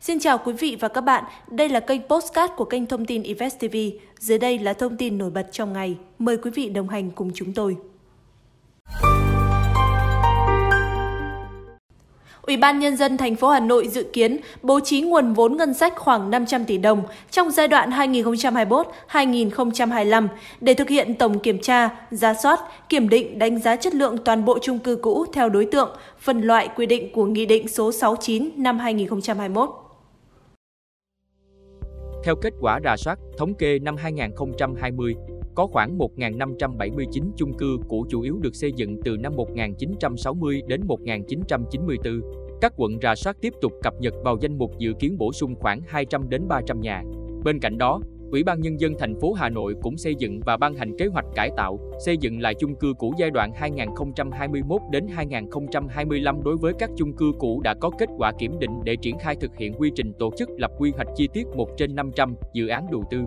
Xin chào quý vị và các bạn, đây là kênh Postcard của kênh thông tin Invest TV. Dưới đây là thông tin nổi bật trong ngày. Mời quý vị đồng hành cùng chúng tôi. Ủy ban Nhân dân thành phố Hà Nội dự kiến bố trí nguồn vốn ngân sách khoảng 500 tỷ đồng trong giai đoạn 2021-2025 để thực hiện tổng kiểm tra, giá soát, kiểm định đánh giá chất lượng toàn bộ chung cư cũ theo đối tượng, phân loại quy định của Nghị định số 69 năm 2021. Theo kết quả rà soát, thống kê năm 2020, có khoảng 1.579 chung cư cũ chủ yếu được xây dựng từ năm 1960 đến 1994. Các quận rà soát tiếp tục cập nhật vào danh mục dự kiến bổ sung khoảng 200 đến 300 nhà. Bên cạnh đó, Ủy ban Nhân dân thành phố Hà Nội cũng xây dựng và ban hành kế hoạch cải tạo, xây dựng lại chung cư cũ giai đoạn 2021 đến 2025 đối với các chung cư cũ đã có kết quả kiểm định để triển khai thực hiện quy trình tổ chức lập quy hoạch chi tiết 1 trên 500 dự án đầu tư.